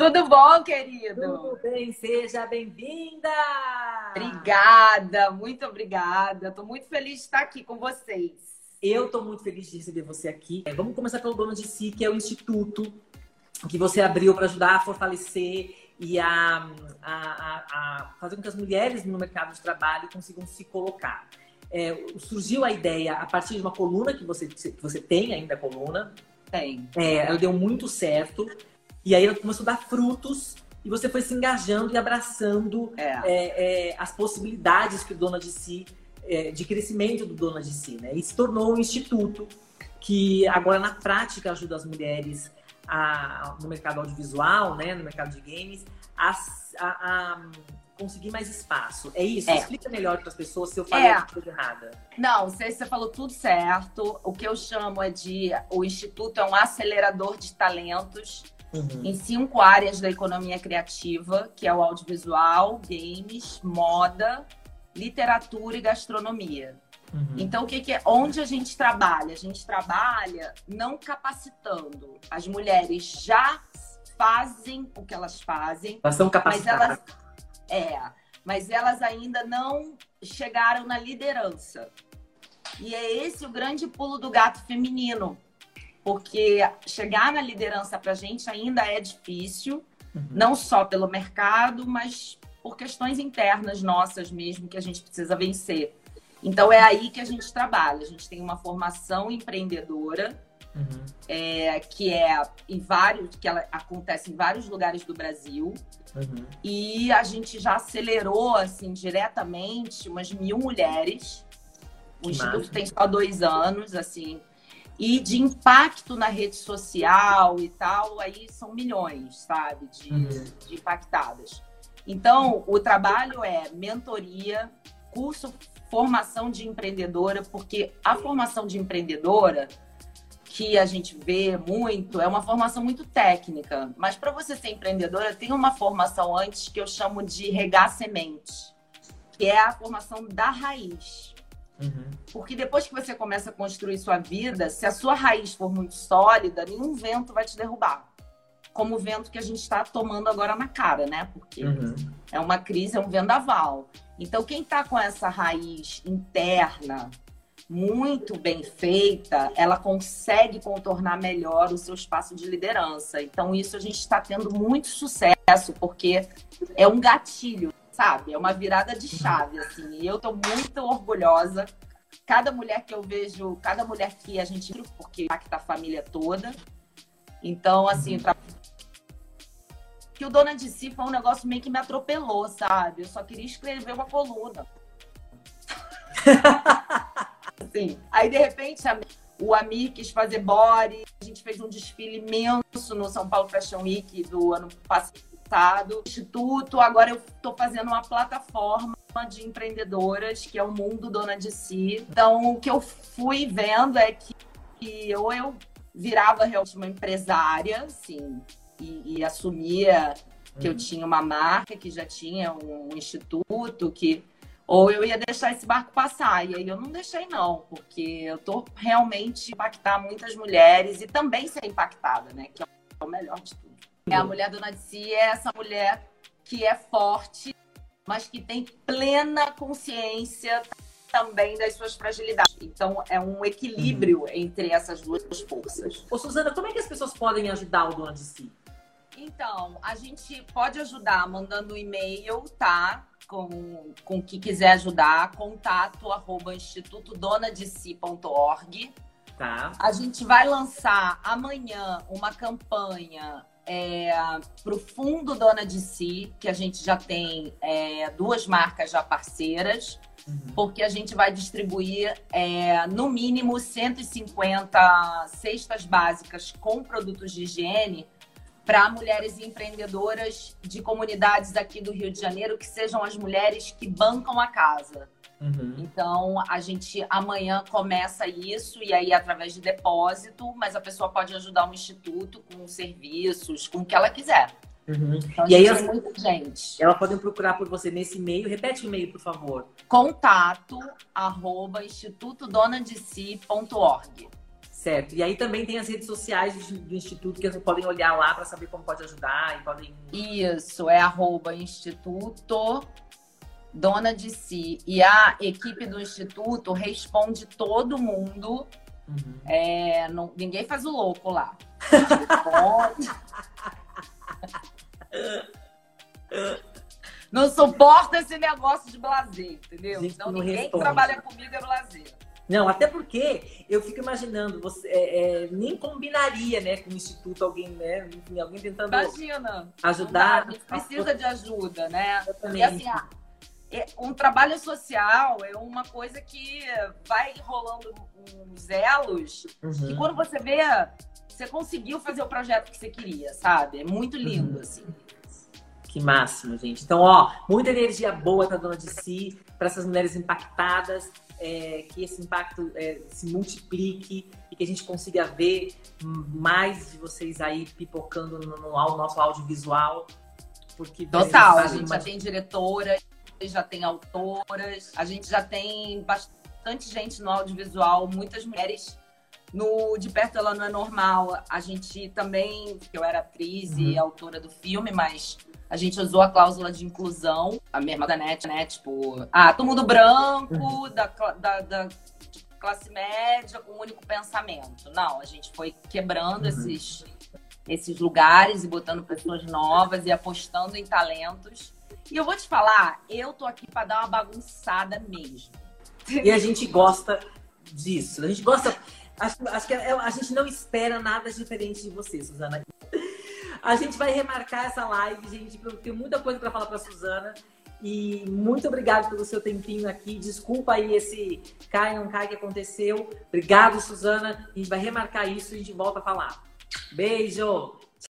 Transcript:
Tudo bom, querido? Tudo bem, seja bem-vinda! Obrigada, muito obrigada. Estou muito feliz de estar aqui com vocês. Eu estou muito feliz de receber você aqui. É, vamos começar pelo Dona de Si, que é o instituto que você abriu para ajudar a fortalecer e a, a, a, a, fazer com que as mulheres no mercado de trabalho consigam se colocar. É, surgiu a ideia a partir de uma coluna que você, que você tem ainda a coluna. Tem. É, ela deu muito certo. E aí ela começou a dar frutos e você foi se engajando e abraçando é. É, é as possibilidades que o Dona de Si, é, de crescimento do Dona de Si, né? E se tornou um instituto que agora na prática ajuda as mulheres a, no mercado audiovisual, né, no mercado de games, a, a, a conseguir mais espaço. É isso? É. Explica melhor para as pessoas se eu falei é. coisa errada. Não, você, você falou tudo certo. O que eu chamo é de o instituto é um acelerador de talentos uhum. em cinco áreas da economia criativa, que é o audiovisual, games, moda, literatura e gastronomia. Uhum. Então, o que, que é? Onde a gente trabalha? A gente trabalha não capacitando. As mulheres já fazem o que elas fazem. Elas são capacitadas. Mas elas, é, mas elas ainda não chegaram na liderança. E é esse o grande pulo do gato feminino. Porque chegar na liderança para a gente ainda é difícil, uhum. não só pelo mercado, mas por questões internas nossas mesmo que a gente precisa vencer. Então é aí que a gente trabalha. A gente tem uma formação empreendedora uhum. é, que é em vários, que ela acontece em vários lugares do Brasil. Uhum. E a gente já acelerou assim diretamente umas mil mulheres. O Instituto tem só dois anos, assim. E de impacto na rede social e tal, aí são milhões, sabe, de, uhum. de impactadas. Então, o trabalho é mentoria, curso formação de empreendedora, porque a formação de empreendedora que a gente vê muito é uma formação muito técnica, mas para você ser empreendedora tem uma formação antes que eu chamo de regar semente, que é a formação da raiz. Uhum. Porque depois que você começa a construir sua vida, se a sua raiz for muito sólida, nenhum vento vai te derrubar. Como o vento que a gente está tomando agora na cara, né? Porque uhum. é uma crise, é um vendaval. Então, quem está com essa raiz interna muito bem feita, ela consegue contornar melhor o seu espaço de liderança. Então, isso a gente está tendo muito sucesso, porque é um gatilho, sabe? É uma virada de chave, assim. E eu estou muito orgulhosa. Cada mulher que eu vejo, cada mulher que a gente porque impacta a família toda. Então, assim, uhum que o Dona de Si foi um negócio meio que me atropelou, sabe? Eu só queria escrever uma coluna. assim. Aí, de repente, o Amir quis fazer body. A gente fez um desfile imenso no São Paulo Fashion Week do ano passado. Instituto, agora eu estou fazendo uma plataforma de empreendedoras, que é o Mundo Dona de Si. Então, o que eu fui vendo é que ou eu virava realmente uma empresária, assim, e, e assumia que uhum. eu tinha uma marca, que já tinha um, um instituto, que ou eu ia deixar esse barco passar. E aí eu não deixei, não, porque eu tô realmente impactar muitas mulheres e também ser impactada, né? Que é o melhor de tudo. É a mulher do Nadci é essa mulher que é forte, mas que tem plena consciência também das suas fragilidades. Então, é um equilíbrio uhum. entre essas duas forças. Ô, Suzana, como é que as pessoas podem ajudar o Dona de Si? Então, a gente pode ajudar mandando um e-mail, tá? Com, com que quiser ajudar, contato arroba institutodonadeci.org. Tá. A gente vai lançar amanhã uma campanha é, para o Fundo Dona de Si, que a gente já tem é, duas marcas já parceiras, uhum. porque a gente vai distribuir é, no mínimo 150 cestas básicas com produtos de higiene para mulheres empreendedoras de comunidades aqui do Rio de Janeiro, que sejam as mulheres que bancam a casa. Uhum. Então, a gente amanhã começa isso, e aí através de depósito, mas a pessoa pode ajudar o instituto com serviços, com o que ela quiser. Uhum. Então, e aí, muita gente. Elas podem procurar por você nesse e-mail. Repete o e-mail, por favor. Contato arroba institutodonadeci.org. Certo. E aí também tem as redes sociais do, do Instituto que vocês podem olhar lá para saber como pode ajudar e podem. Isso, é arroba Instituto Dona de Si. E a equipe do Instituto responde todo mundo. Uhum. É, não, ninguém faz o louco lá. não suporta esse negócio de blazer, entendeu? Gente, então ninguém responde. que trabalha comigo é blazer. Não, até porque eu fico imaginando, você é, é, nem combinaria, né, com o instituto alguém, né, enfim, alguém tentando Imagina, ajudar. A gente precisa a... de ajuda, né? Exatamente. E assim, é, um trabalho social é uma coisa que vai rolando uns elos uhum. e quando você vê, você conseguiu fazer o projeto que você queria, sabe? É muito lindo, uhum. assim. Que máximo, gente. Então, ó, muita energia boa pra dona de si, para essas mulheres impactadas é, que esse impacto é, se multiplique e que a gente consiga ver mais de vocês aí pipocando no, no, no nosso audiovisual. Porque Total, a gente já tem diretoras, já tem autoras, a gente já tem bastante gente no audiovisual, muitas mulheres. No De Perto Ela Não É Normal, a gente também, eu era atriz uhum. e autora do filme, mas a gente usou a cláusula de inclusão, a mesma da NET, né? Tipo, ah, todo mundo branco, uhum. da, da, da, classe média, com um único pensamento. Não, a gente foi quebrando uhum. esses, esses lugares e botando pessoas novas e apostando em talentos. E eu vou te falar, eu tô aqui para dar uma bagunçada mesmo. E a gente gosta disso. A gente gosta. Acho, acho que é, a gente não espera nada diferente de você, Suzana. A gente vai remarcar essa live, gente, porque eu tenho muita coisa para falar para Suzana. E muito obrigado pelo seu tempinho aqui. Desculpa aí esse cai não cai que aconteceu. Obrigado, Suzana. A gente vai remarcar isso e a gente volta a falar. Beijo!